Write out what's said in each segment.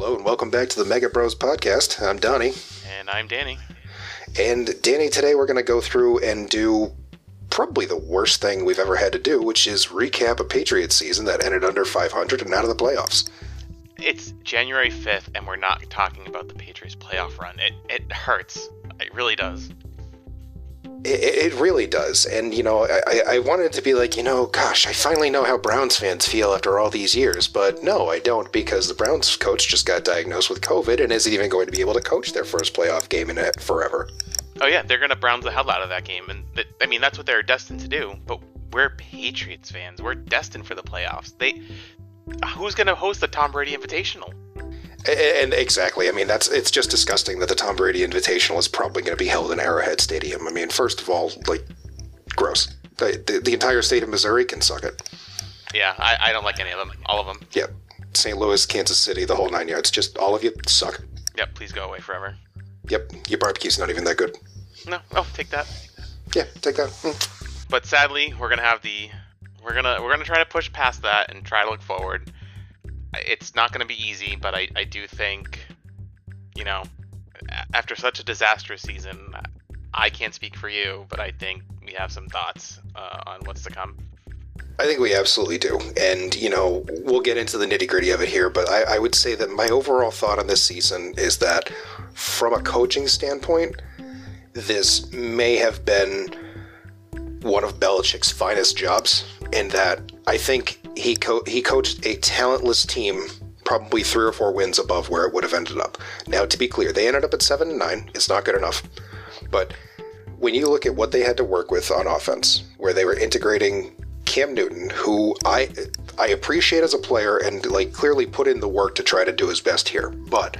Hello and welcome back to the Mega Bros podcast. I'm Donnie. And I'm Danny. And Danny, today we're going to go through and do probably the worst thing we've ever had to do, which is recap a Patriots season that ended under 500 and out of the playoffs. It's January 5th, and we're not talking about the Patriots playoff run. It, it hurts. It really does. It, it really does. And, you know, I, I wanted to be like, you know, gosh, I finally know how Browns fans feel after all these years. But no, I don't because the Browns coach just got diagnosed with COVID and isn't even going to be able to coach their first playoff game in it forever. Oh, yeah, they're going to Browns the hell out of that game. And, th- I mean, that's what they're destined to do. But we're Patriots fans. We're destined for the playoffs. They. Who's going to host the Tom Brady Invitational? And exactly, I mean that's it's just disgusting that the Tom Brady Invitational is probably going to be held in Arrowhead Stadium. I mean, first of all, like, gross. The, the, the entire state of Missouri can suck it. Yeah, I, I don't like any of them. All of them. Yep. St. Louis, Kansas City, the whole nine yards. Just all of you suck. Yep. Please go away forever. Yep. Your barbecue's not even that good. No. Oh, take that. Yeah, take that. Mm. But sadly, we're gonna have the we're gonna we're gonna try to push past that and try to look forward it's not going to be easy, but I, I do think, you know, after such a disastrous season, I can't speak for you, but I think we have some thoughts uh, on what's to come. I think we absolutely do. And, you know, we'll get into the nitty gritty of it here, but I, I would say that my overall thought on this season is that from a coaching standpoint, this may have been one of Belichick's finest jobs in that I think he co- he coached a talentless team probably three or four wins above where it would have ended up. Now, to be clear, they ended up at seven and nine. It's not good enough, but when you look at what they had to work with on offense, where they were integrating Cam Newton, who I I appreciate as a player and like clearly put in the work to try to do his best here, but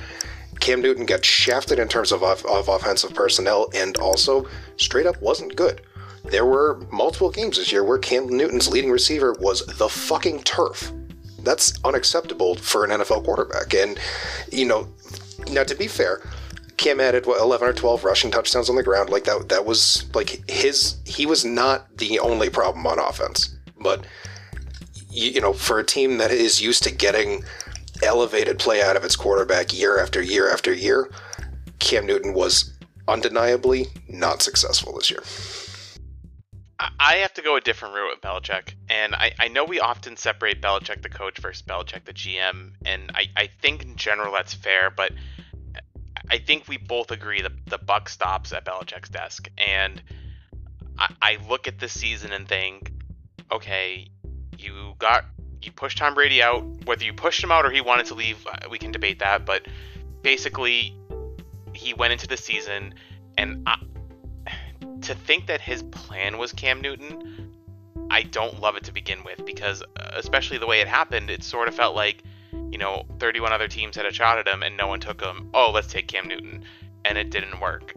Cam Newton got shafted in terms of, of offensive personnel and also straight up wasn't good. There were multiple games this year where Cam Newton's leading receiver was the fucking turf. That's unacceptable for an NFL quarterback. And, you know, now to be fair, Cam added what 11 or 12 rushing touchdowns on the ground. Like that that was like his he was not the only problem on offense. But you, you know, for a team that is used to getting elevated play out of its quarterback year after year after year, Cam Newton was undeniably not successful this year. I have to go a different route with Belichick. And I, I know we often separate Belichick the coach versus Belichick the GM. And I, I think in general that's fair, but I think we both agree that the buck stops at Belichick's desk. And I, I look at this season and think, okay, you got you pushed Tom Brady out. Whether you pushed him out or he wanted to leave, uh, we can debate that. But basically, he went into the season, and I, to think that his plan was Cam Newton, I don't love it to begin with because, uh, especially the way it happened, it sort of felt like, you know, 31 other teams had a shot at him and no one took him. Oh, let's take Cam Newton. And it didn't work.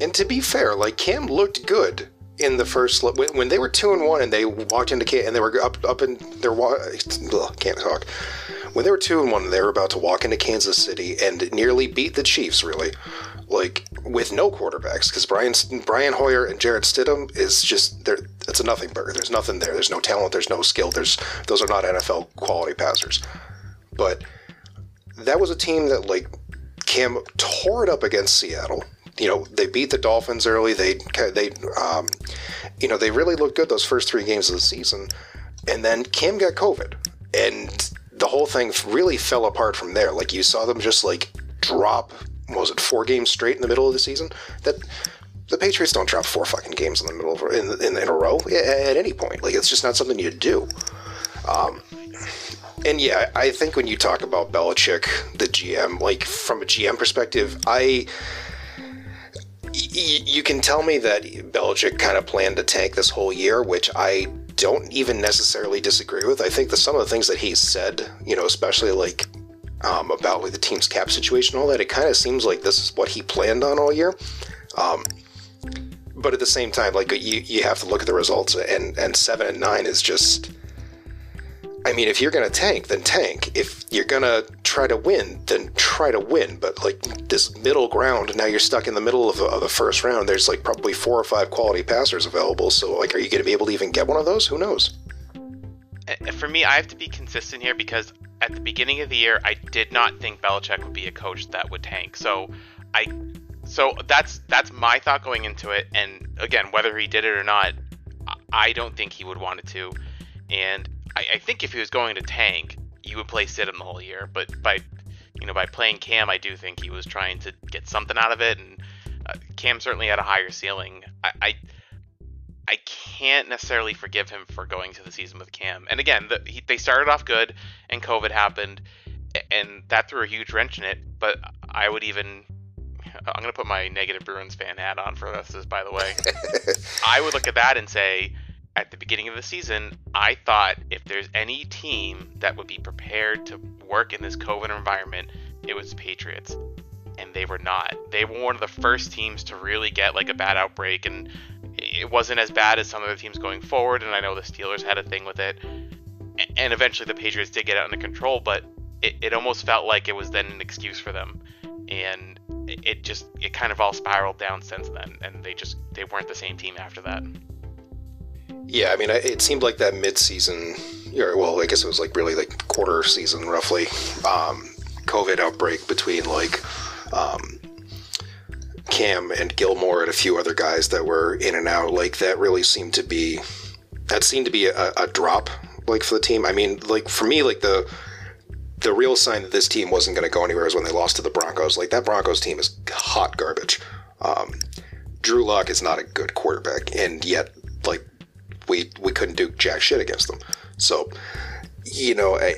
And to be fair, like Cam looked good in the first when they were two and one and they walked into Cam and they were up up in their can't talk when they were two and one they were about to walk into Kansas City and nearly beat the Chiefs really like with no quarterbacks because Brian Brian Hoyer and Jarrett Stidham is just there. It's a nothing burger. There's nothing there. There's no talent. There's no skill. There's those are not NFL quality passers. But that was a team that like Cam tore it up against Seattle. You know they beat the Dolphins early. They they um, you know they really looked good those first three games of the season, and then Cam got COVID, and the whole thing really fell apart from there. Like you saw them just like drop was it four games straight in the middle of the season? That the Patriots don't drop four fucking games in the middle of in, in, in a row at any point. Like it's just not something you do. Um, and yeah, I think when you talk about Belichick, the GM, like from a GM perspective, I you can tell me that Belichick kind of planned to tank this whole year, which I don't even necessarily disagree with. I think that some of the things that he said, you know, especially like um, about like the team's cap situation, all that. It kind of seems like this is what he planned on all year. Um, but at the same time, like you, you have to look at the results, and and seven and nine is just. I mean, if you're gonna tank, then tank. If you're gonna try to win, then try to win. But like this middle ground, now you're stuck in the middle of of the first round. There's like probably four or five quality passers available. So like, are you gonna be able to even get one of those? Who knows? For me, I have to be consistent here because at the beginning of the year, I did not think Belichick would be a coach that would tank. So I so that's that's my thought going into it. And again, whether he did it or not, I don't think he would want it to. And I, I think if he was going to tank, you would play Stidham the whole year. But by you know by playing Cam, I do think he was trying to get something out of it. And uh, Cam certainly had a higher ceiling. I, I I can't necessarily forgive him for going to the season with Cam. And again, the, he, they started off good, and COVID happened, and that threw a huge wrench in it. But I would even, I'm gonna put my negative Bruins fan hat on for this. By the way, I would look at that and say, at the beginning of the season, I thought if there's any team that would be prepared to work in this COVID environment, it was the Patriots. And they were not. They were one of the first teams to really get like a bad outbreak and it wasn't as bad as some of the teams going forward, and I know the Steelers had a thing with it. And eventually the Patriots did get it under control, but it, it almost felt like it was then an excuse for them. And it just it kind of all spiraled down since then, and they just they weren't the same team after that. Yeah, I mean, it seemed like that mid-season, or well, I guess it was like really like quarter season roughly, um, COVID outbreak between like um, Cam and Gilmore and a few other guys that were in and out, like that really seemed to be that seemed to be a, a drop like for the team. I mean, like for me, like the the real sign that this team wasn't going to go anywhere is when they lost to the Broncos. Like that Broncos team is hot garbage. Um, Drew Lock is not a good quarterback, and yet like we we couldn't do jack shit against them. So, you know, I,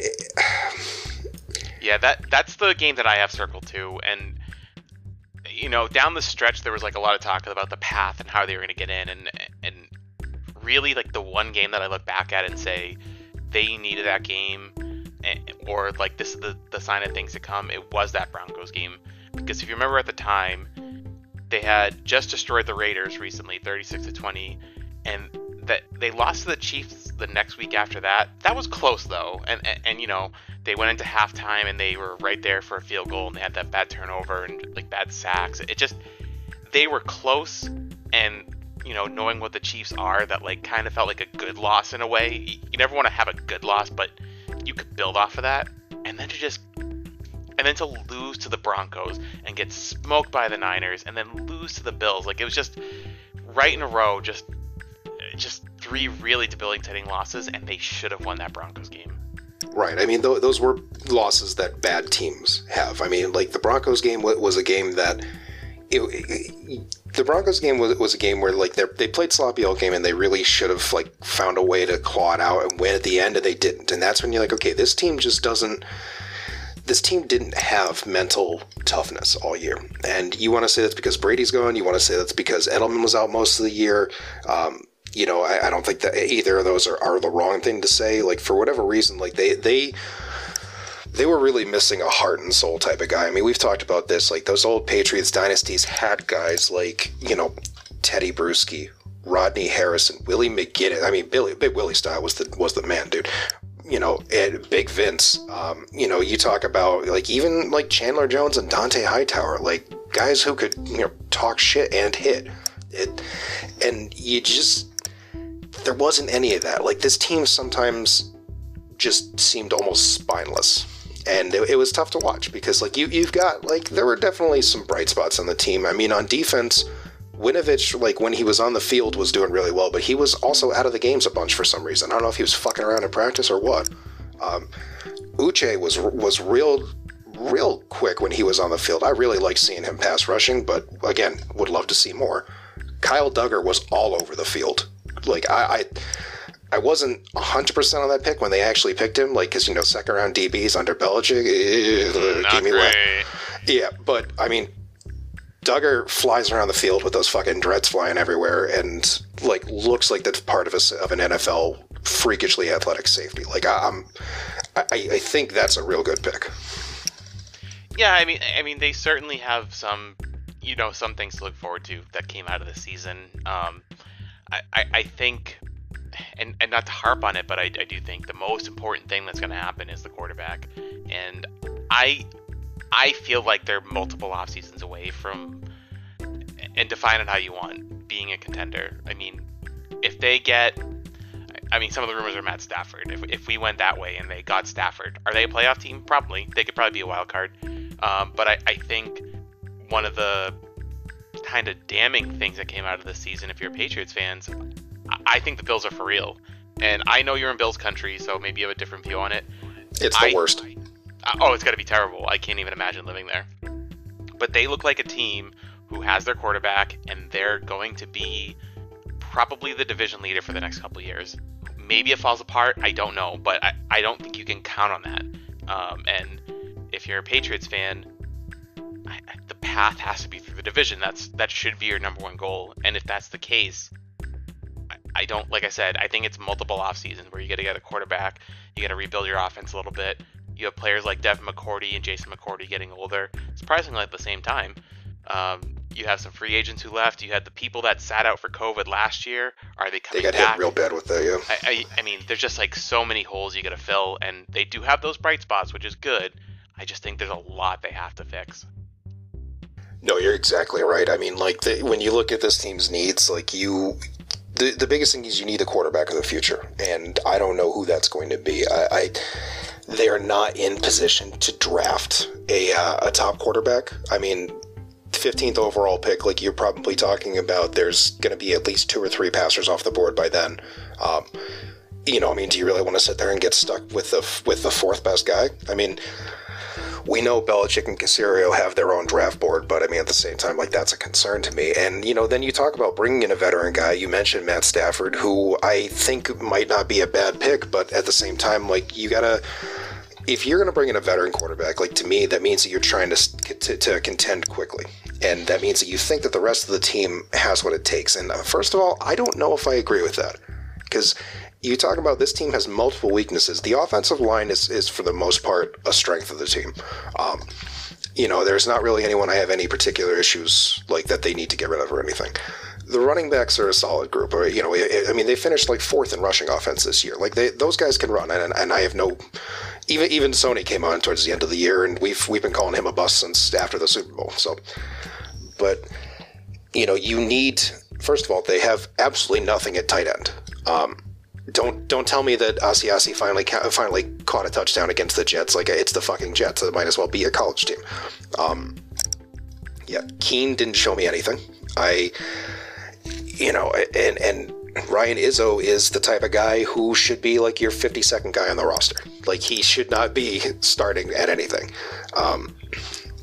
yeah, that that's the game that I have circled too, and you know, down the stretch there was like a lot of talk about the path and how they were going to get in, and and really like the one game that I look back at and say they needed that game, or like this is the the sign of things to come. It was that Broncos game because if you remember at the time, they had just destroyed the Raiders recently, 36 to 20, and that they lost to the Chiefs the next week after that. That was close though, and and, and you know they went into halftime and they were right there for a field goal and they had that bad turnover and like bad sacks. It just they were close and you know knowing what the Chiefs are, that like kind of felt like a good loss in a way. You never want to have a good loss, but you could build off of that, and then to just and then to lose to the Broncos and get smoked by the Niners and then lose to the Bills. Like it was just right in a row, just just three really debilitating losses, and they should have won that Broncos game. Right. I mean, th- those were losses that bad teams have. I mean, like the Broncos game was a game that. It, it, the Broncos game was, was a game where like they played sloppy all game and they really should have like found a way to claw it out and win at the end and they didn't and that's when you're like okay this team just doesn't this team didn't have mental toughness all year. And you want to say that's because Brady's gone. You want to say that's because Edelman was out most of the year. Um, you know, I, I, don't think that either of those are, are the wrong thing to say. Like for whatever reason, like they they they were really missing a heart and soul type of guy. I mean, we've talked about this. Like those old Patriots dynasties had guys like you know Teddy Bruschi, Rodney Harrison, Willie McGinest. I mean, Billy Big Willie style was the was the man, dude. You know, and Big Vince. Um, you know, you talk about like even like Chandler Jones and Dont'a Hightower, like guys who could you know talk shit and hit. It, and you just there wasn't any of that. Like this team sometimes just seemed almost spineless. And it, it, was tough to watch because like you you've got like there were definitely some bright spots on the team. I mean on defense, Winovich like when he was on the field was doing really well, but he was also out of the games a bunch for some reason. I don't know if he was fucking around in practice or what. Um, Uche was was real real quick when he was on the field. I really liked seeing him pass rushing, but again, would love to see more. Kyle Dugger was all over the field like I, I I wasn't 100% on that pick when they actually picked him, like, because, you know, second round DBs under Belichick, eh, give me great. Yeah, but, I mean, Dugger flies around the field with those fucking dreads flying everywhere and, like, looks like that's part of, a, of an NFL freakishly athletic safety. Like, I, I'm, I, I think that's a real good pick. Yeah, I mean, I mean, they certainly have some, you know, some things to look forward to that came out of the season. Um, I, I think, and, and not to harp on it, but I, I do think the most important thing that's going to happen is the quarterback. And I I feel like they're multiple off seasons away from, and define it how you want, being a contender. I mean, if they get, I mean, some of the rumors are Matt Stafford. If, if we went that way and they got Stafford, are they a playoff team? Probably. They could probably be a wild card. Um, but I, I think one of the kind of damning things that came out of this season, if you're Patriots fans, I think the Bills are for real. And I know you're in Bills country, so maybe you have a different view on it. It's the I, worst. I, oh, it's got to be terrible. I can't even imagine living there. But they look like a team who has their quarterback, and they're going to be probably the division leader for the next couple years. Maybe it falls apart. I don't know, but I, I don't think you can count on that. Um, and if you're a Patriots fan, I, the path has to be through the division. That's that should be your number one goal. And if that's the case, I, I don't like I said. I think it's multiple off seasons where you got to get a quarterback, you got to rebuild your offense a little bit. You have players like Devin McCourty and Jason McCourty getting older, surprisingly at the same time. Um, you have some free agents who left. You had the people that sat out for COVID last year. Are they coming back? They got back? hit real bad with that, yeah. I, I, I mean, there's just like so many holes you got to fill, and they do have those bright spots, which is good. I just think there's a lot they have to fix. No, you're exactly right. I mean, like the, when you look at this team's needs, like you, the the biggest thing is you need a quarterback of the future, and I don't know who that's going to be. I, I they are not in position to draft a uh, a top quarterback. I mean, 15th overall pick, like you're probably talking about, there's going to be at least two or three passers off the board by then. Um, you know, I mean, do you really want to sit there and get stuck with the with the fourth best guy? I mean, we know Belichick and Caserio have their own draft board, but I mean, at the same time, like that's a concern to me. And you know, then you talk about bringing in a veteran guy. You mentioned Matt Stafford, who I think might not be a bad pick, but at the same time, like you gotta if you're going to bring in a veteran quarterback, like to me, that means that you're trying to, to, to contend quickly. And that means that you think that the rest of the team has what it takes. And uh, first of all, I don't know if I agree with that. Because you talk about this team has multiple weaknesses. The offensive line is, is for the most part, a strength of the team. Um, you know, there's not really anyone I have any particular issues like that they need to get rid of or anything the running backs are a solid group. Or you know, I mean, they finished like fourth in rushing offense this year. Like they, those guys can run, and, and I have no. Even even Sony came on towards the end of the year, and we've we've been calling him a bust since after the Super Bowl. So, but you know, you need first of all, they have absolutely nothing at tight end. Um, don't don't tell me that Asiasi finally ca- finally caught a touchdown against the Jets. Like it's the fucking Jets. It might as well be a college team. Um, yeah, Keene didn't show me anything. I you know, and and Ryan Izzo is the type of guy who should be like your 52nd guy on the roster. Like he should not be starting at anything. Um,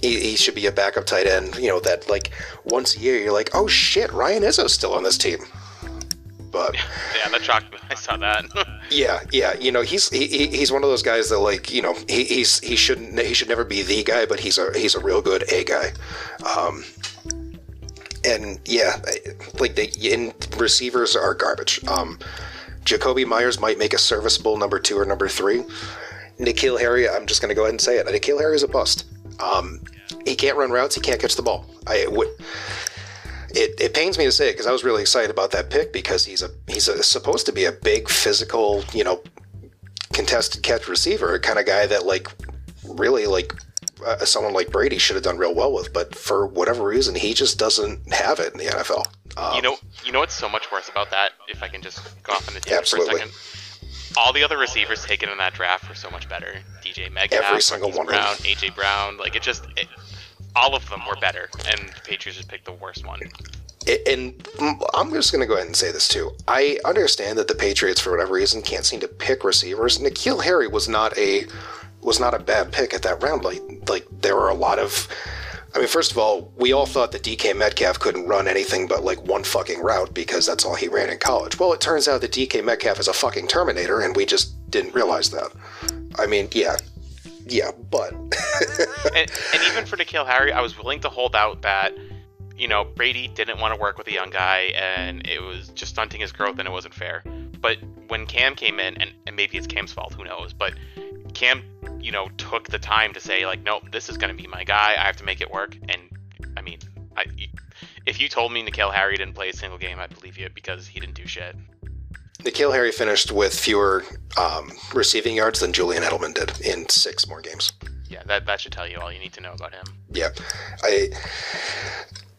he, he, should be a backup tight end. You know that like once a year you're like, oh shit, Ryan Izzo's still on this team. But yeah, that shocked me. I saw that. yeah, yeah. You know, he's he, he's one of those guys that like you know he, he's he shouldn't he should never be the guy, but he's a he's a real good A guy. Um, and yeah, like the in receivers are garbage. Um, Jakobi Meyers might make a serviceable number two or number three. N'Keal Harry, I'm just going to go ahead and say it. N'Keal Harry is a bust. Um, he can't run routes. He can't catch the ball. I would. It, it pains me to say it because I was really excited about that pick because he's a he's a, supposed to be a big physical you know contested catch receiver kind of guy that like really like uh, someone like Brady should have done real well with, but for whatever reason, he just doesn't have it in the NFL. Um, you know, you know what's so much worse about that? If I can just go off on a tangent for a second. All the other receivers taken in that draft were so much better. DK Metcalf, every single one Brown, AJ Brown, like it just, it, all of them were better, and the Patriots just picked the worst one. and I'm just going to go ahead and say this too. I understand that the Patriots, for whatever reason, can't seem to pick receivers. N'Keal Harry was not a was not a bad pick at that round. Like like there were a lot of I mean, first of all, we all thought that DK Metcalf couldn't run anything but like one fucking route because that's all he ran in college. Well, it turns out that DK Metcalf is a fucking Terminator, and we just didn't realize that. I mean, yeah, yeah, but. and, and, even for N'Keal Harry, I was willing to hold out that, you know, Brady didn't want to work with a young guy, and it was just stunting his growth, and it wasn't fair. But when Cam came in, and, and maybe it's Cam's fault, who knows, but Cam, you know, took the time to say like, nope, this is going to be my guy. I have to make it work. And I mean, I, if you told me N'Keal Harry didn't play a single game, I'd believe you because he didn't do shit. N'Keal Harry finished with fewer um, receiving yards than Julian Edelman did in six more games. Yeah, that that should tell you all you need to know about him. Yeah, I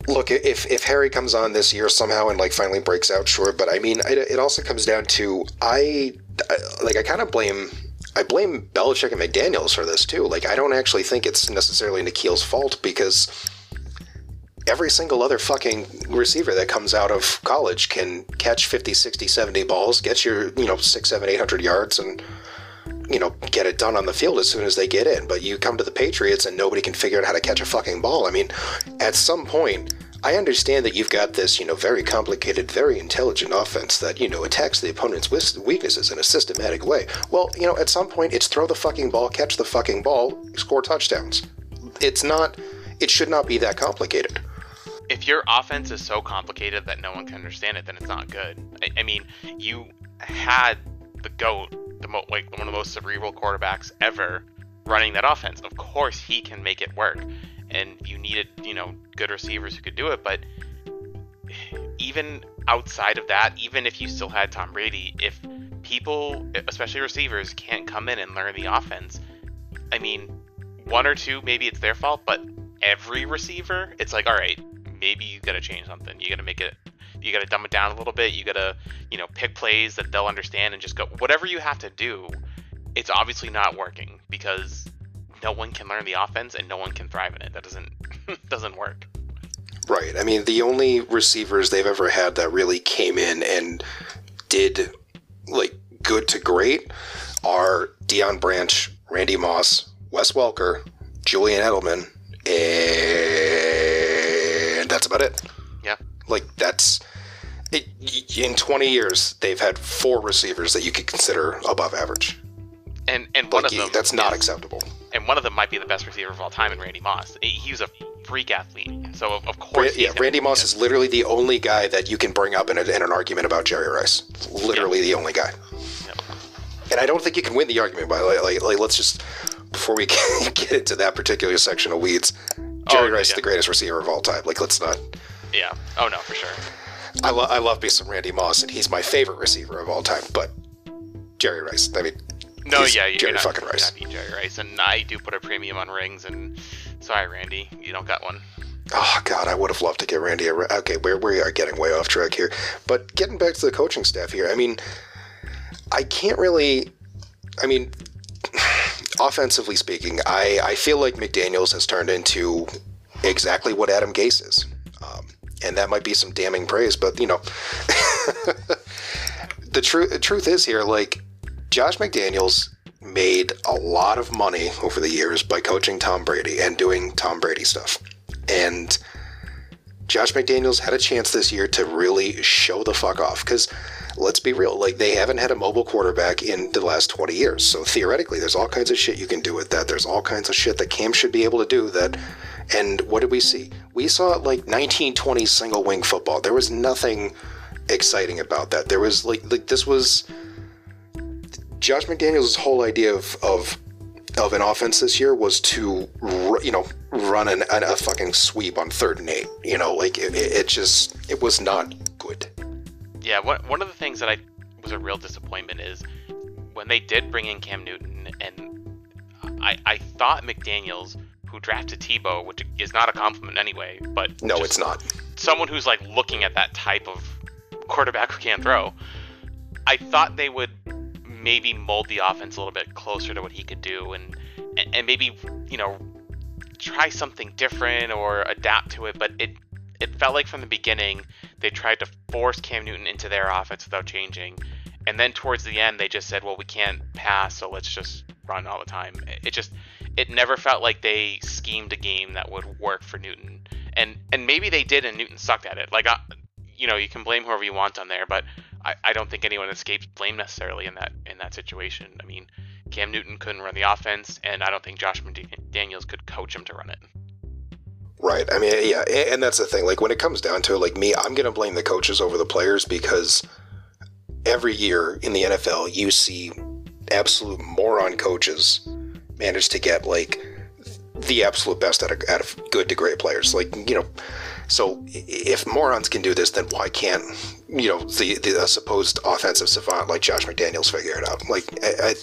look, if if Harry comes on this year somehow and like finally breaks out, sure. But I mean, it, it also comes down to I, I like I kind of blame. I blame Belichick and McDaniels for this too. Like, I don't actually think it's necessarily N'Keal's fault because every single other fucking receiver that comes out of college can catch 50, 60, 70 balls, get your, you know, six, seven, eight hundred yards and, you know, get it done on the field as soon as they get in. But you come to the Patriots and nobody can figure out how to catch a fucking ball. I mean, at some point, I understand that you've got this, you know, very complicated, very intelligent offense that, you know, attacks the opponent's weaknesses in a systematic way. Well, you know, at some point, it's throw the fucking ball, catch the fucking ball, score touchdowns. It's not, it should not be that complicated. If your offense is so complicated that no one can understand it, then it's not good. I, I mean, you had the GOAT, the mo- like one of the most cerebral quarterbacks ever running that offense. Of course, he can make it work and you needed, you know, good receivers who could do it. But even outside of that, even if you still had Tom Brady, if people, especially receivers, can't come in and learn the offense, I mean, one or two, maybe it's their fault, but every receiver, it's like, all right, maybe you got to change something. You got to make it, you got to dumb it down a little bit. You got to, you know, pick plays that they'll understand and just go, whatever you have to do. It's obviously not working because no one can learn the offense and no one can thrive in it. That doesn't doesn't work. Right. I mean, the only receivers they've ever had that really came in and did like good to great are Deion Branch, Randy Moss, Wes Welker, Julian Edelman, and that's about it. Yeah. Like that's it, in 20 years they've had four receivers that you could consider above average. And and one of them that's not is, acceptable and one of them might be the best receiver of all time in Randy Moss. He was a freak athlete, so of, of course. yeah, Randy Moss is literally the only guy that you can bring up in, a, in an argument about Jerry Rice. Literally yep. the only guy. And I don't think you can win the argument by like, like, like let's just before we get into that particular section of weeds. Jerry oh, Rice yeah. is the greatest receiver of all time. Like let's not. Yeah. Oh no, for sure. I, lo- I love me some Randy Moss, and he's my favorite receiver of all time. But Jerry Rice, I mean, no, yeah, you're Jerry not, fucking Rice. Jerry Rice, and I do put a premium on rings. And sorry, Randy, you don't got one. Oh God, I would have loved to get Randy. A, okay, we we are getting way off track here, but getting back to the coaching staff here. I mean, I can't really. I mean, offensively speaking, I I feel like McDaniels has turned into exactly what Adam Gase is, um, and that might be some damning praise, but you know, the truth truth is here, like Josh McDaniels made a lot of money over the years by coaching Tom Brady and doing Tom Brady stuff. And Josh McDaniels had a chance this year to really show the fuck off because let's be real, like they haven't had a mobile quarterback in the last 20 years. So theoretically, there's all kinds of shit you can do with that. There's all kinds of shit that Cam should be able to do that. And what did we see? We saw like 1920 single wing football. There was nothing exciting about that. There was like, like this was Josh McDaniels' whole idea of, of of an offense this year was to you know run an, a fucking sweep on third and eight. You know, like it, it just it was not good. Yeah, one one of the things that I was a real disappointment is when they did bring in Cam Newton, and I I thought McDaniels, who drafted Tebow, which is not a compliment anyway, but no, it's not. Someone who's like looking at that type of quarterback who can throw. I thought they would maybe mold the offense a little bit closer to what he could do and and maybe you know try something different or adapt to it. But it it felt like from the beginning they tried to force Cam Newton into their offense without changing. And then towards the end they just said well we can't pass so let's just run all the time. It just it never felt like they schemed a game that would work for Newton. And and maybe they did and Newton sucked at it. Like I, you know you can blame whoever you want on there but I, I don't think anyone escapes blame necessarily in that in that situation. I mean, Cam Newton couldn't run the offense, and I don't think Josh Daniels could coach him to run it. Right. I mean, yeah, and that's the thing. Like when it comes down to it, like me, I'm gonna blame the coaches over the players because every year in the NFL, you see absolute moron coaches manage to get like the absolute best out of, out of good to great players. Like you know, so if morons can do this, then why can't you know the the uh, supposed offensive savant like Josh McDaniels figure it out? Like I, I,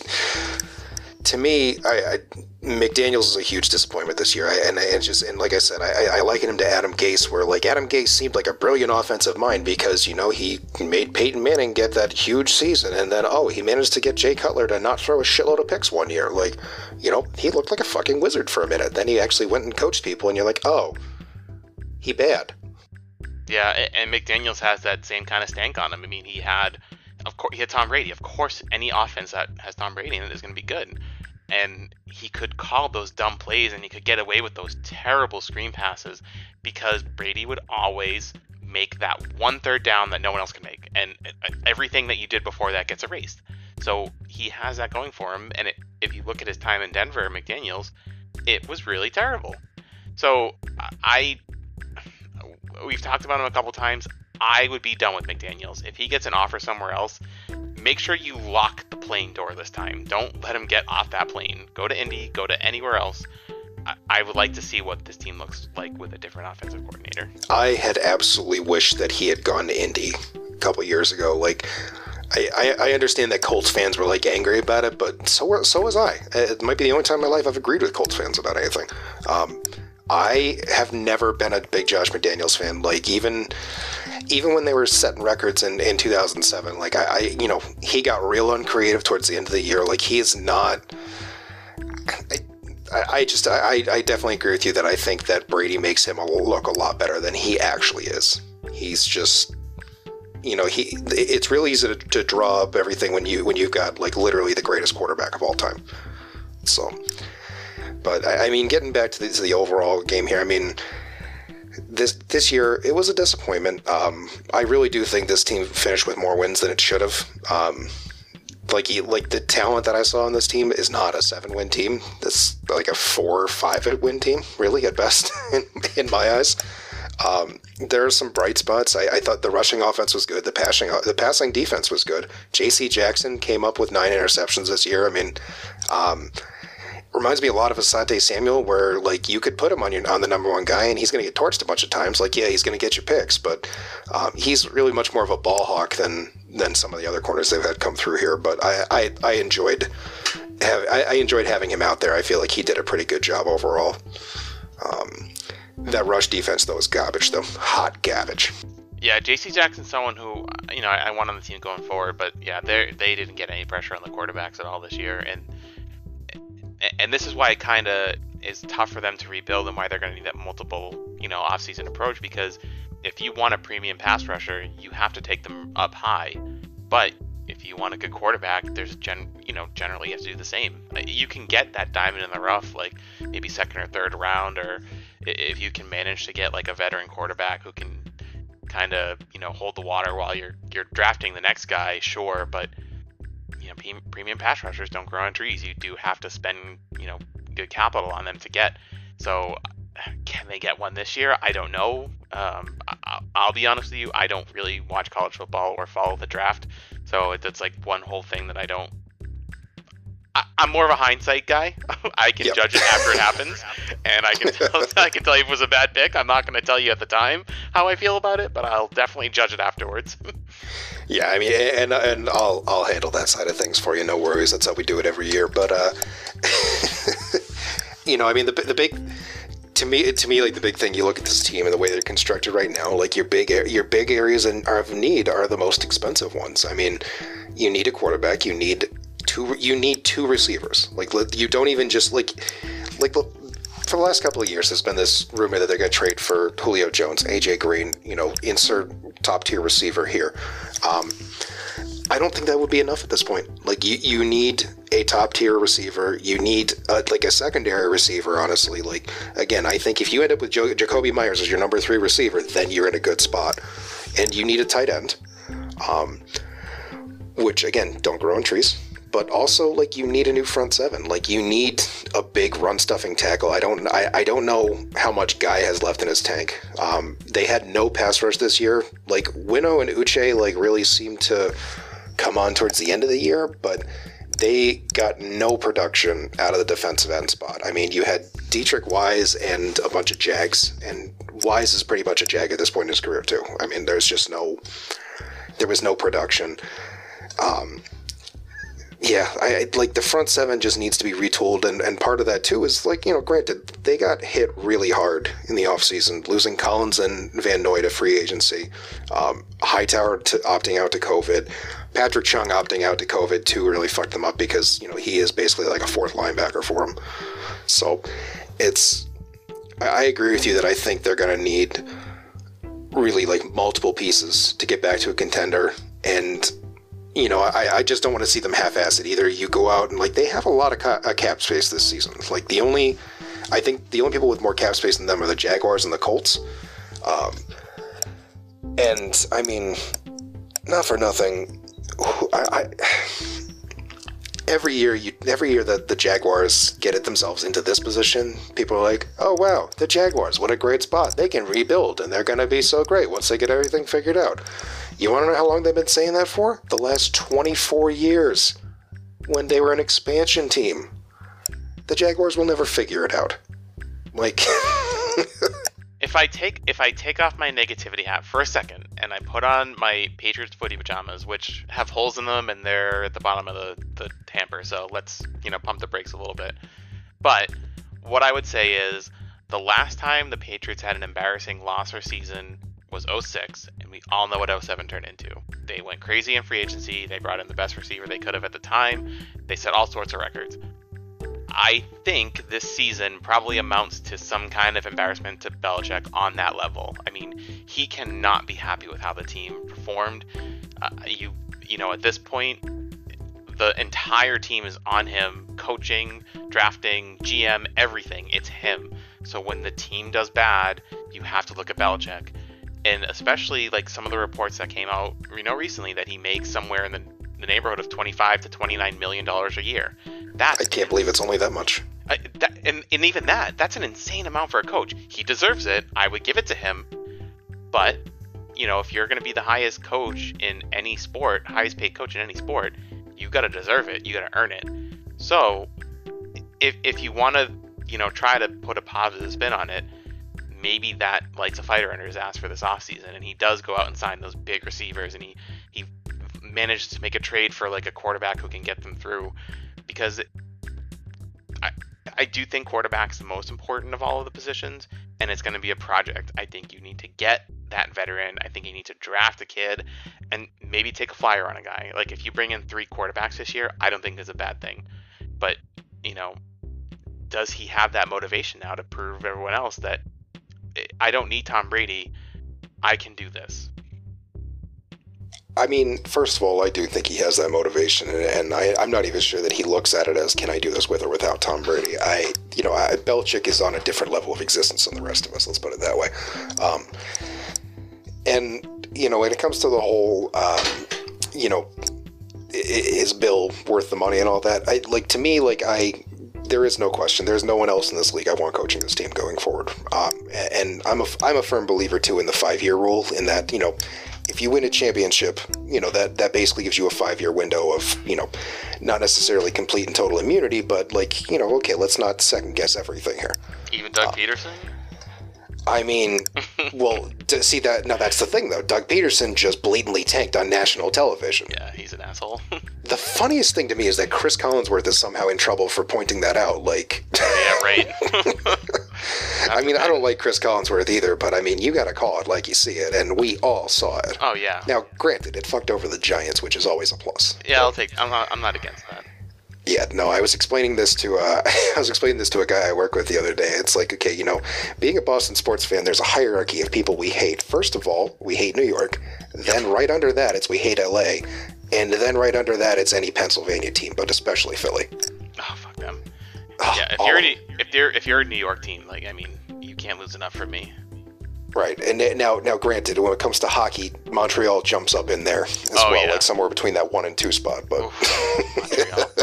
to me, I, I, McDaniels is a huge disappointment this year. I, and, and just and like I said, I, I liken him to Adam Gase, where like Adam Gase seemed like a brilliant offensive mind because you know he made Peyton Manning get that huge season, and then oh he managed to get Jay Cutler to not throw a shitload of picks one year. Like, you know, he looked like a fucking wizard for a minute. Then he actually went and coached people, and you're like, oh, he bad. Yeah, and McDaniels has that same kind of stank on him. I mean, he had, of course, he had Tom Brady. Of course, any offense that has Tom Brady in it is going to be good. And he could call those dumb plays and he could get away with those terrible screen passes because Brady would always make that one third down that no one else can make. And uh, everything that you did before that gets erased. So he has that going for him. And it, if you look at his time in Denver, McDaniels, it was really terrible. So I we've talked about him a couple times. I would be done with McDaniels. If he gets an offer somewhere else, make sure you lock the plane door this time. Don't let him get off that plane. Go to Indy, go to anywhere else. I, would like to see what this team looks like with a different offensive coordinator. I had absolutely wished that he had gone to Indy a couple years ago. Like, I, I, understand that Colts fans were like angry about it, but so so was I. It might be the only time in my life I've agreed with Colts fans about anything. Um, I have never been a big Josh McDaniels fan. Like even even when they were setting records in, in 2007, like I, I you know he got real uncreative towards the end of the year. Like he is not. I, I just I, I definitely agree with you that I think that Brady makes him look a lot better than he actually is. He's just you know he it's really easy to, to draw up everything when you when you've got like literally the greatest quarterback of all time. So but I, I mean, getting back to the, to the, overall game here, I mean, this this year it was a disappointment. Um, I really do think this team finished with more wins than it should have. Um, like like the talent that I saw on this team is not a seven win team. That's like a four or five win team, really at best in, in my eyes. Um, there are some bright spots. I, I, thought the rushing offense was good. The passing the passing defense was good. J.C. Jackson came up with nine interceptions this year. I mean, um, reminds me a lot of Asante Samuel, where like you could put him on your on the number one guy, and he's going to get torched a bunch of times. Like, yeah, he's going to get your picks, but um, he's really much more of a ball hawk than than some of the other corners they've had come through here. But I I, I enjoyed have, I, I, enjoyed having him out there. I feel like he did a pretty good job overall. Um, that rush defense though is garbage, though hot garbage. Yeah, J.C. Jackson's someone who you know I, I want on the team going forward, but yeah, they they didn't get any pressure on the quarterbacks at all this year, and and this is why it kind of is tough for them to rebuild and why they're going to need that multiple, you know, offseason approach because if you want a premium pass rusher, you have to take them up high. But if you want a good quarterback, there's gen, you know, generally you have to do the same. Uh, you can get that diamond in the rough, like maybe second or third round, or if you can manage to get like a veteran quarterback who can kind of, you know, hold the water while you're you're drafting the next guy, sure, but you know, premium pass rushers don't grow on trees. You do have to spend, you know, good capital on them to get. So, can they get one this year? I don't know. Um, I, will be honest with you, I don't really watch college football or follow the draft, so it's like one whole thing that I don't. I, am more of a hindsight guy. I can yep. judge it after it happens, and I can tell, I can tell you if it was a bad pick. I'm not going to tell you at the time how I feel about it, but I'll definitely judge it afterwards. Yeah, I mean, and and I'll I'll handle that side of things for you. No worries. That's how we do it every year. But uh, you know, I mean, the the big to me to me like the big thing. You look at this team and the way they're constructed right now. Like your big your big areas of need are the most expensive ones. I mean, you need a quarterback. You need two. You need two receivers. Like you don't even just like like for the last couple of years, there's been this rumor that they're going to trade for Julio Jones, AJ Green. You know, insert top tier receiver here. Um, I don't think that would be enough at this point. Like you, you need a top tier receiver. You need a, like a secondary receiver. Honestly, like again, I think if you end up with jo- Jakobi Meyers as your number three receiver, then you're in a good spot. And you need a tight end, um, which again, don't grow on trees but also like you need a new front seven. Like you need a big run stuffing tackle. I don't I, I don't know how much Guy has left in his tank. Um, they had no pass rush this year. Like Wino and Uche like really seemed to come on towards the end of the year, but they got no production out of the defensive end spot. I mean, you had Deatrich Wise and a bunch of Jags, and Wise is pretty much a Jag at this point in his career too. I mean, there's just no, there was no production. Um, yeah, I like the front seven just needs to be retooled, and, and part of that too is like you know, granted they got hit really hard in the offseason, losing Collins and Van Noy to free agency, um, Hightower to opting out to COVID, Patrick Chung opting out to COVID too really fucked them up because you know he is basically like a fourth linebacker for them. So it's I agree with you that I think they're gonna need really like multiple pieces to get back to a contender and you know, I, I just don't want to see them half-assed. Either you go out and like they have a lot of ca- uh, cap space this season. Like the only, I think the only people with more cap space than them are the Jaguars and the Colts. Um, and I mean, not for nothing, I, I every year you every year that the Jaguars get it themselves into this position, people are like, "Oh wow, the Jaguars, what a great spot. They can rebuild and they're going to be so great once they get everything figured out." You want to know how long they've been saying that for? The last 24 years when they were an expansion team. The Jaguars will never figure it out. Like if I take if I take off my negativity hat for a second and I put on my Patriots footy pajamas, which have holes in them and they're at the bottom of the, the hamper, so let's you know pump the brakes a little bit. But what I would say is the last time the Patriots had an embarrassing loss or season was 06, and we all know what 07 turned into. They went crazy in free agency. They brought in the best receiver they could have at the time. They set all sorts of records. I think this season probably amounts to some kind of embarrassment to Belichick on that level. I mean, he cannot be happy with how the team performed. Uh, you, you know, at this point, the entire team is on him, coaching, drafting, GM, everything. It's him. So when the team does bad, you have to look at Belichick and especially like some of the reports that came out, you know, recently that he makes somewhere in the, the neighborhood of 25 to 29 million dollars a year. That's I can't believe it's only that much. I, that, and, and even that, that's an insane amount for a coach. He deserves it. I would give it to him. But, you know, if you're going to be the highest coach in any sport, highest paid coach in any sport, you got to deserve it. You got to earn it. So, if, if you want to, you know, try to put a positive spin on it, maybe that lights a fighter under his ass for this offseason and he does go out and sign those big receivers and he he manages to make a trade for like a quarterback who can get them through because it, I I do think quarterback's the most important of all of the positions and it's going to be a project. I think you need to get that veteran. I think you need to draft a kid and maybe take a flyer on a guy. Like if you bring in three quarterbacks this year, I don't think is a bad thing. But, you know, does he have that motivation now to prove everyone else that I don't need Tom Brady. I can do this. I mean, first of all, I do think he has that motivation, and I, am not even sure that he looks at it as, "Can I do this with or without Tom Brady?" I, you know, I, Belichick is on a different level of existence than the rest of us. Let's put it that way. Um, and you know, when it comes to the whole, um, you know, is Bill worth the money and all that? I like to me, like I there is no question. There's no one else in this league I want coaching this team going forward. Um, and I'm a I'm a firm believer too in the five year rule. In that you know, if you win a championship, you know that that basically gives you a five year window of you know, not necessarily complete and total immunity, but like you know, okay, let's not second guess everything here. Even Doug uh, Pederson. I mean, well, to see that now that's the thing though. Doug Pederson just blatantly tanked on national television. Yeah, he's an asshole. the funniest thing to me is that Chris Collinsworth is somehow in trouble for pointing that out. Like, yeah, right. I mean, I don't like Chris Collinsworth either, but I mean, you got to call it like you see it, and we all saw it. Oh yeah. Now, granted, it fucked over the Giants, which is always a plus. Yeah, I'll take. I'm not. I'm not against that. Yeah, no, I was explaining this to uh, I was explaining this to a guy I work with the other day. It's like, okay, you know, being a Boston sports fan, there's a hierarchy of people we hate. First of all, we hate New York. Then right under that, it's we hate LA, and then right under that, it's any Pennsylvania team, but especially Philly. Oh fuck them. Oh, yeah, if you're a, if you're if you're a New York team, like I mean, you can't lose enough for me. Right, and now, now, granted, when it comes to hockey, Montreal jumps up in there as oh, well, yeah. like somewhere between that one and two spot. But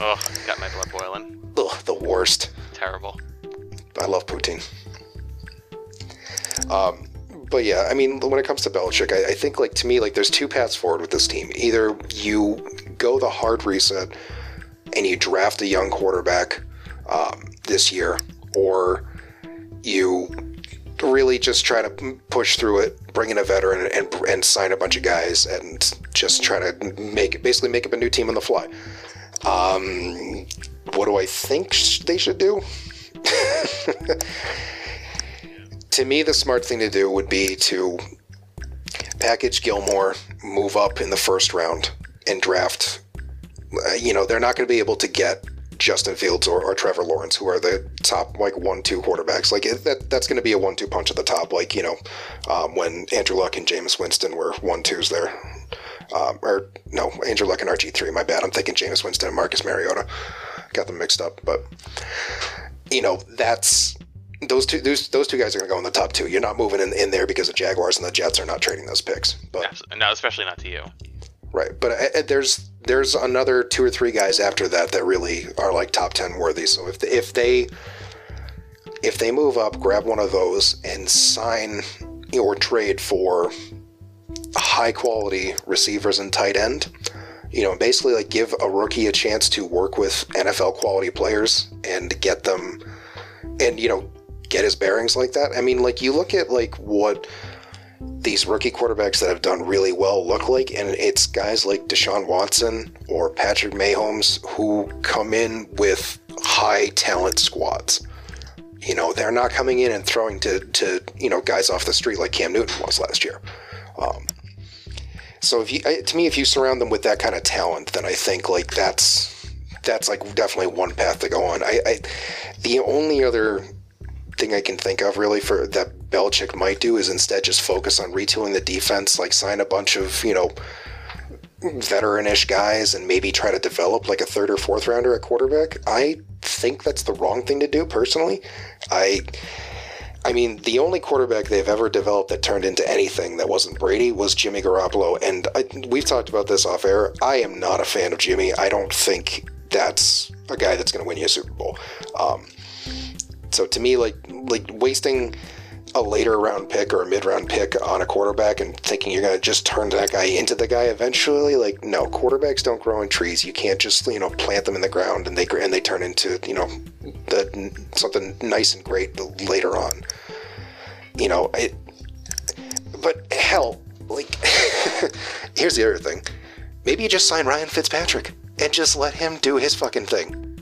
Oh, got my blood boiling. Ugh, the worst. Terrible. I love poutine. Um, but yeah, I mean, when it comes to Belichick, I, I, think like to me, like there's two paths forward with this team. Either you go the hard reset and you draft a young quarterback um, this year, or you really just try to push through it, bring in a veteran, and and sign a bunch of guys, and just try to make basically make up a new team on the fly. Um, what do I think sh- they should do? to me, the smart thing to do would be to package Gilmore, move up in the first round, and draft. Uh, you know, they're not going to be able to get Justin Fields or, or, Trevor Lawrence, who are the top like one two quarterbacks. Like that, that's going to be a one two punch at the top. Like you know, um, when Andrew Luck and Jameis Winston were one twos there. Um, or no, Andrew Luck and RG three. My bad. I'm thinking Jameis Winston and Marcus Mariota. Got them mixed up, but you know that's those two those, those two guys are going to go in the top two. You're not moving in, in there because the Jaguars and the Jets are not trading those picks. But no, especially not to you. Right, but uh, uh, there's there's another two or three guys after that that really are like top ten worthy. So if they, if they if they move up, grab one of those and sign or trade for high quality receivers and tight end, you know, basically like give a rookie a chance to work with NFL quality players and get them and you know get his bearings like that. I mean, like you look at like what these rookie quarterbacks that have done really well look like, and it's guys like Deshaun Watson or Patrick Mahomes who come in with high talent squads. You know, they're not coming in and throwing to, to you know guys off the street like Cam Newton was last year. Um, so if you, to me, if you surround them with that kind of talent, then I think like that's that's like definitely one path to go on. I, I the only other thing I can think of really for that Belichick might do is instead just focus on retooling the defense, like sign a bunch of, you know, veteranish guys and maybe try to develop like a third or fourth rounder at quarterback. I think that's the wrong thing to do personally. I I mean, the only quarterback they've ever developed that turned into anything that wasn't Brady was Jimmy Garoppolo, and I, we've talked about this off air. I am not a fan of Jimmy. I don't think that's a guy that's going to win you a Super Bowl. Um, so to me, like like wasting a later round pick or a mid round pick on a quarterback and thinking you're going to just turn that guy into the guy eventually, like no, quarterbacks don't grow in trees. You can't just you know plant them in the ground and they and they turn into you know the something nice and great later on. You know it, but hell, like here's the other thing. Maybe you just sign Ryan Fitzpatrick and just let him do his fucking thing.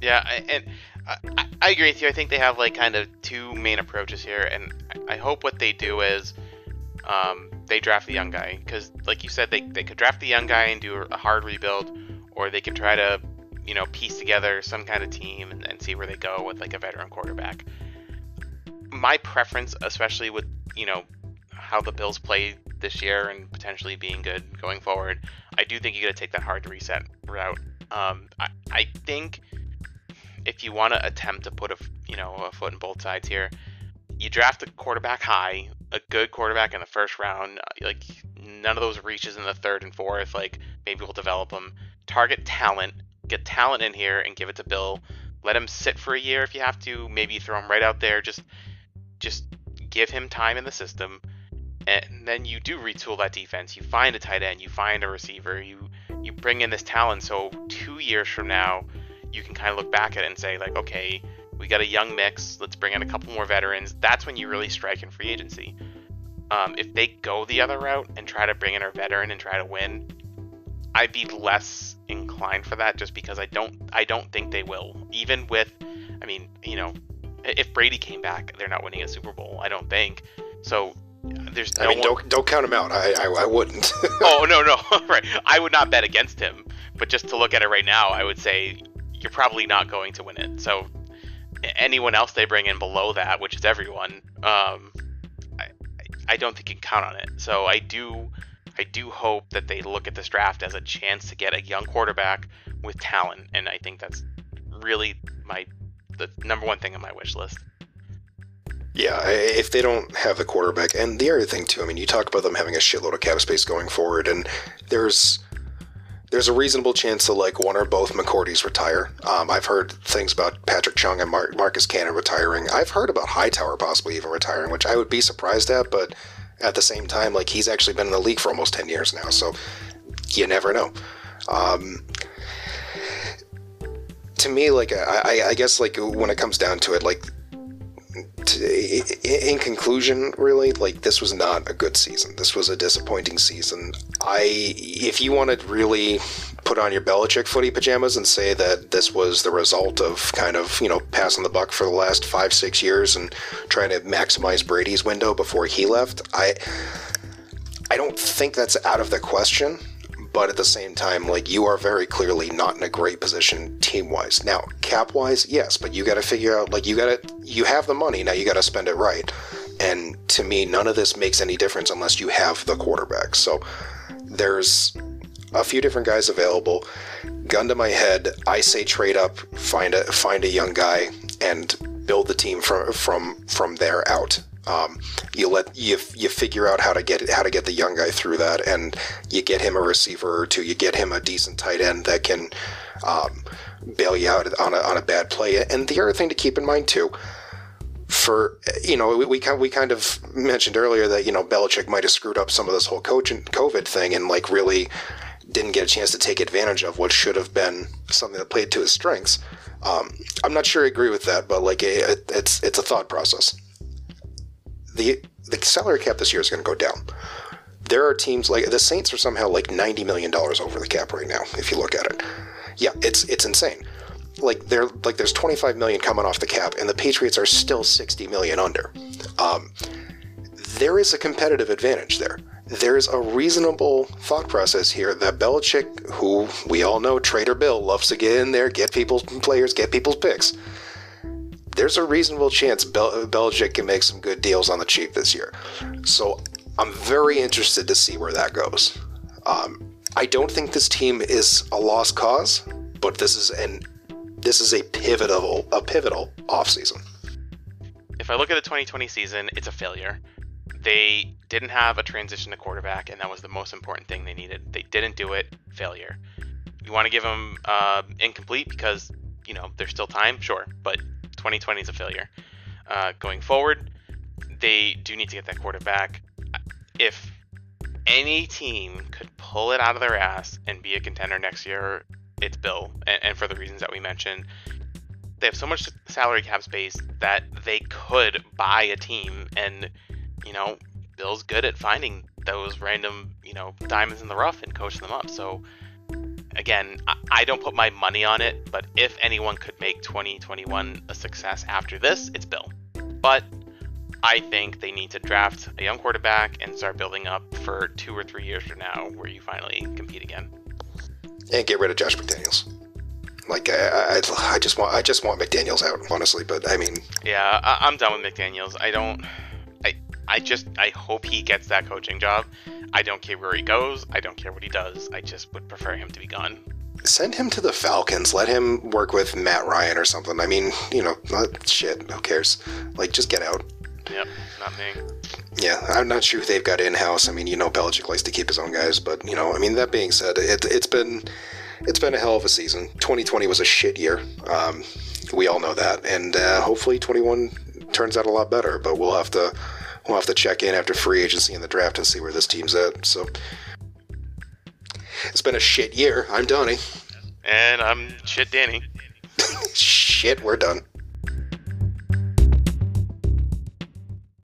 Yeah, and I, I, agree with you. I think they have like kind of two main approaches here, and I hope what they do is um, they draft the young guy because, like you said, they, they could draft the young guy and do a hard rebuild, or they could try to you know piece together some kind of team and, and see where they go with like a veteran quarterback. My preference, especially with you know how the Bills play this year and potentially being good going forward, I do think you got to take that hard to reset route. Um, I, I think if you want to attempt to put a you know a foot in both sides here, you draft a quarterback high, a good quarterback in the first round. Uh, like none of those reaches in the third and fourth. Like maybe we'll develop them. Target talent, get talent in here, and give it to Bill. Let him sit for a year if you have to. Maybe throw him right out there. Just just give him time in the system and then you do retool that defense. You find a tight end, you find a receiver, you you bring in this talent. So two years from now, you can kind of look back at it and say like, okay, we got a young mix. Let's bring in a couple more veterans. That's when you really strike in free agency. Um, if they go the other route and try to bring in a veteran and try to win, I'd be less inclined for that just because I don't I don't think they will. Even with, I mean, you know, if Brady came back, they're not winning a Super Bowl. I don't think. So there's no I mean, one... don't don't count him out. I I, I wouldn't. oh no no right. I would not bet against him. But just to look at it right now, I would say you're probably not going to win it. So anyone else they bring in below that, which is everyone, um, I I don't think you can count on it. So I do I do hope that they look at this draft as a chance to get a young quarterback with talent, and I think that's really my the number one thing on my wish list. Yeah, if they don't have the quarterback, and the other thing too, I mean, you talk about them having a shitload of cap space going forward, and there's there's a reasonable chance that like one or both McCourties retire. Um, I've heard things about Patrick Chung and Mar- Marcus Cannon retiring. I've heard about Hightower possibly even retiring, which I would be surprised at, but at the same time, like he's actually been in the league for almost ten years now, so you never know. Um, to me, like I, I guess like when it comes down to it, like in conclusion, really, like this was not a good season. This was a disappointing season. I, if you want to really put on your Belichick footy pajamas and say that this was the result of kind of you know passing the buck for the last five six years and trying to maximize Brady's window before he left, I, I don't think that's out of the question but at the same time, like you are very clearly not in a great position team wise. Now, cap wise, yes, but you got to figure out, like, you got to, you have the money, now you got to spend it right. And to me, none of this makes any difference unless you have the quarterback. So there's a few different guys available. Gun to my head, I say trade up, find a find a young guy, and build the team from from from there out. Um, you let you you figure out how to get how to get the young guy through that, and you get him a receiver or two. You get him a decent tight end that can um, bail you out on a on a bad play. And the other thing to keep in mind too, for you know, we, kind we kind of mentioned earlier that you know Belichick might have screwed up some of this whole COVID thing, and like really didn't get a chance to take advantage of what should have been something that played to his strengths. Um, I'm not sure I agree with that, but like it's it's a thought process the the salary cap this year is going to go down. There are teams like the Saints are somehow like ninety million dollars over the cap right now. If you look at it, yeah, it's it's insane. Like there like there's twenty five million coming off the cap, and the Patriots are still sixty million under. Um, there is a competitive advantage there. There's a reasonable thought process here that Belichick, who we all know, Trader Bill, loves to get in there, get people's players, get people's picks there's a reasonable chance Bel- Belichick can make some good deals on the cheap this year. So I'm very interested to see where that goes. Um, I don't think this team is a lost cause, but this is an this is a pivotal a pivotal offseason. If I look at the 2020 season, it's a failure. They didn't have a transition to quarterback, and that was the most important thing they needed. They didn't do it. Failure. You want to give them uh, incomplete because you know there's still time, sure, but 2020 is a failure. Uh, going forward, they do need to get that quarterback. If any team could pull it out of their ass and be a contender next year, it's Bill. And, and for the reasons that we mentioned, they have so much salary cap space that they could buy a team. And, you know, Bill's good at finding those random, you know, diamonds in the rough and coach them up. So again, I don't put my money on it, but if anyone could make 2021 a success after this, it's Bill. But I think they need to draft a young quarterback and start building up for two or three years from now, where you finally compete again. And get rid of Josh McDaniels. Like I, I, I just want, I just want McDaniels out, honestly. But I mean, yeah, I, I'm done with McDaniels. I don't, I, just, I hope he gets that coaching job I don't care where he goes. I don't care what he does. I just would prefer him to be gone. Send him to the Falcons. Let him work with Matt Ryan or something. I mean, you know, shit. Who cares? Like, just get out. Yep, not me. Yeah, I'm not sure who they've got in house. I mean, you know, Belichick likes to keep his own guys, but you know, I mean, that being said, it, it's been it's been a hell of a season. 2020 was a shit year. Um, we all know that, and uh, hopefully 21 turns out a lot better. But we'll have to we'll have to check in after free agency and the draft and see where this team's at. So it's been a shit year. I'm Donnie. And I'm shit Danny. shit, we're done.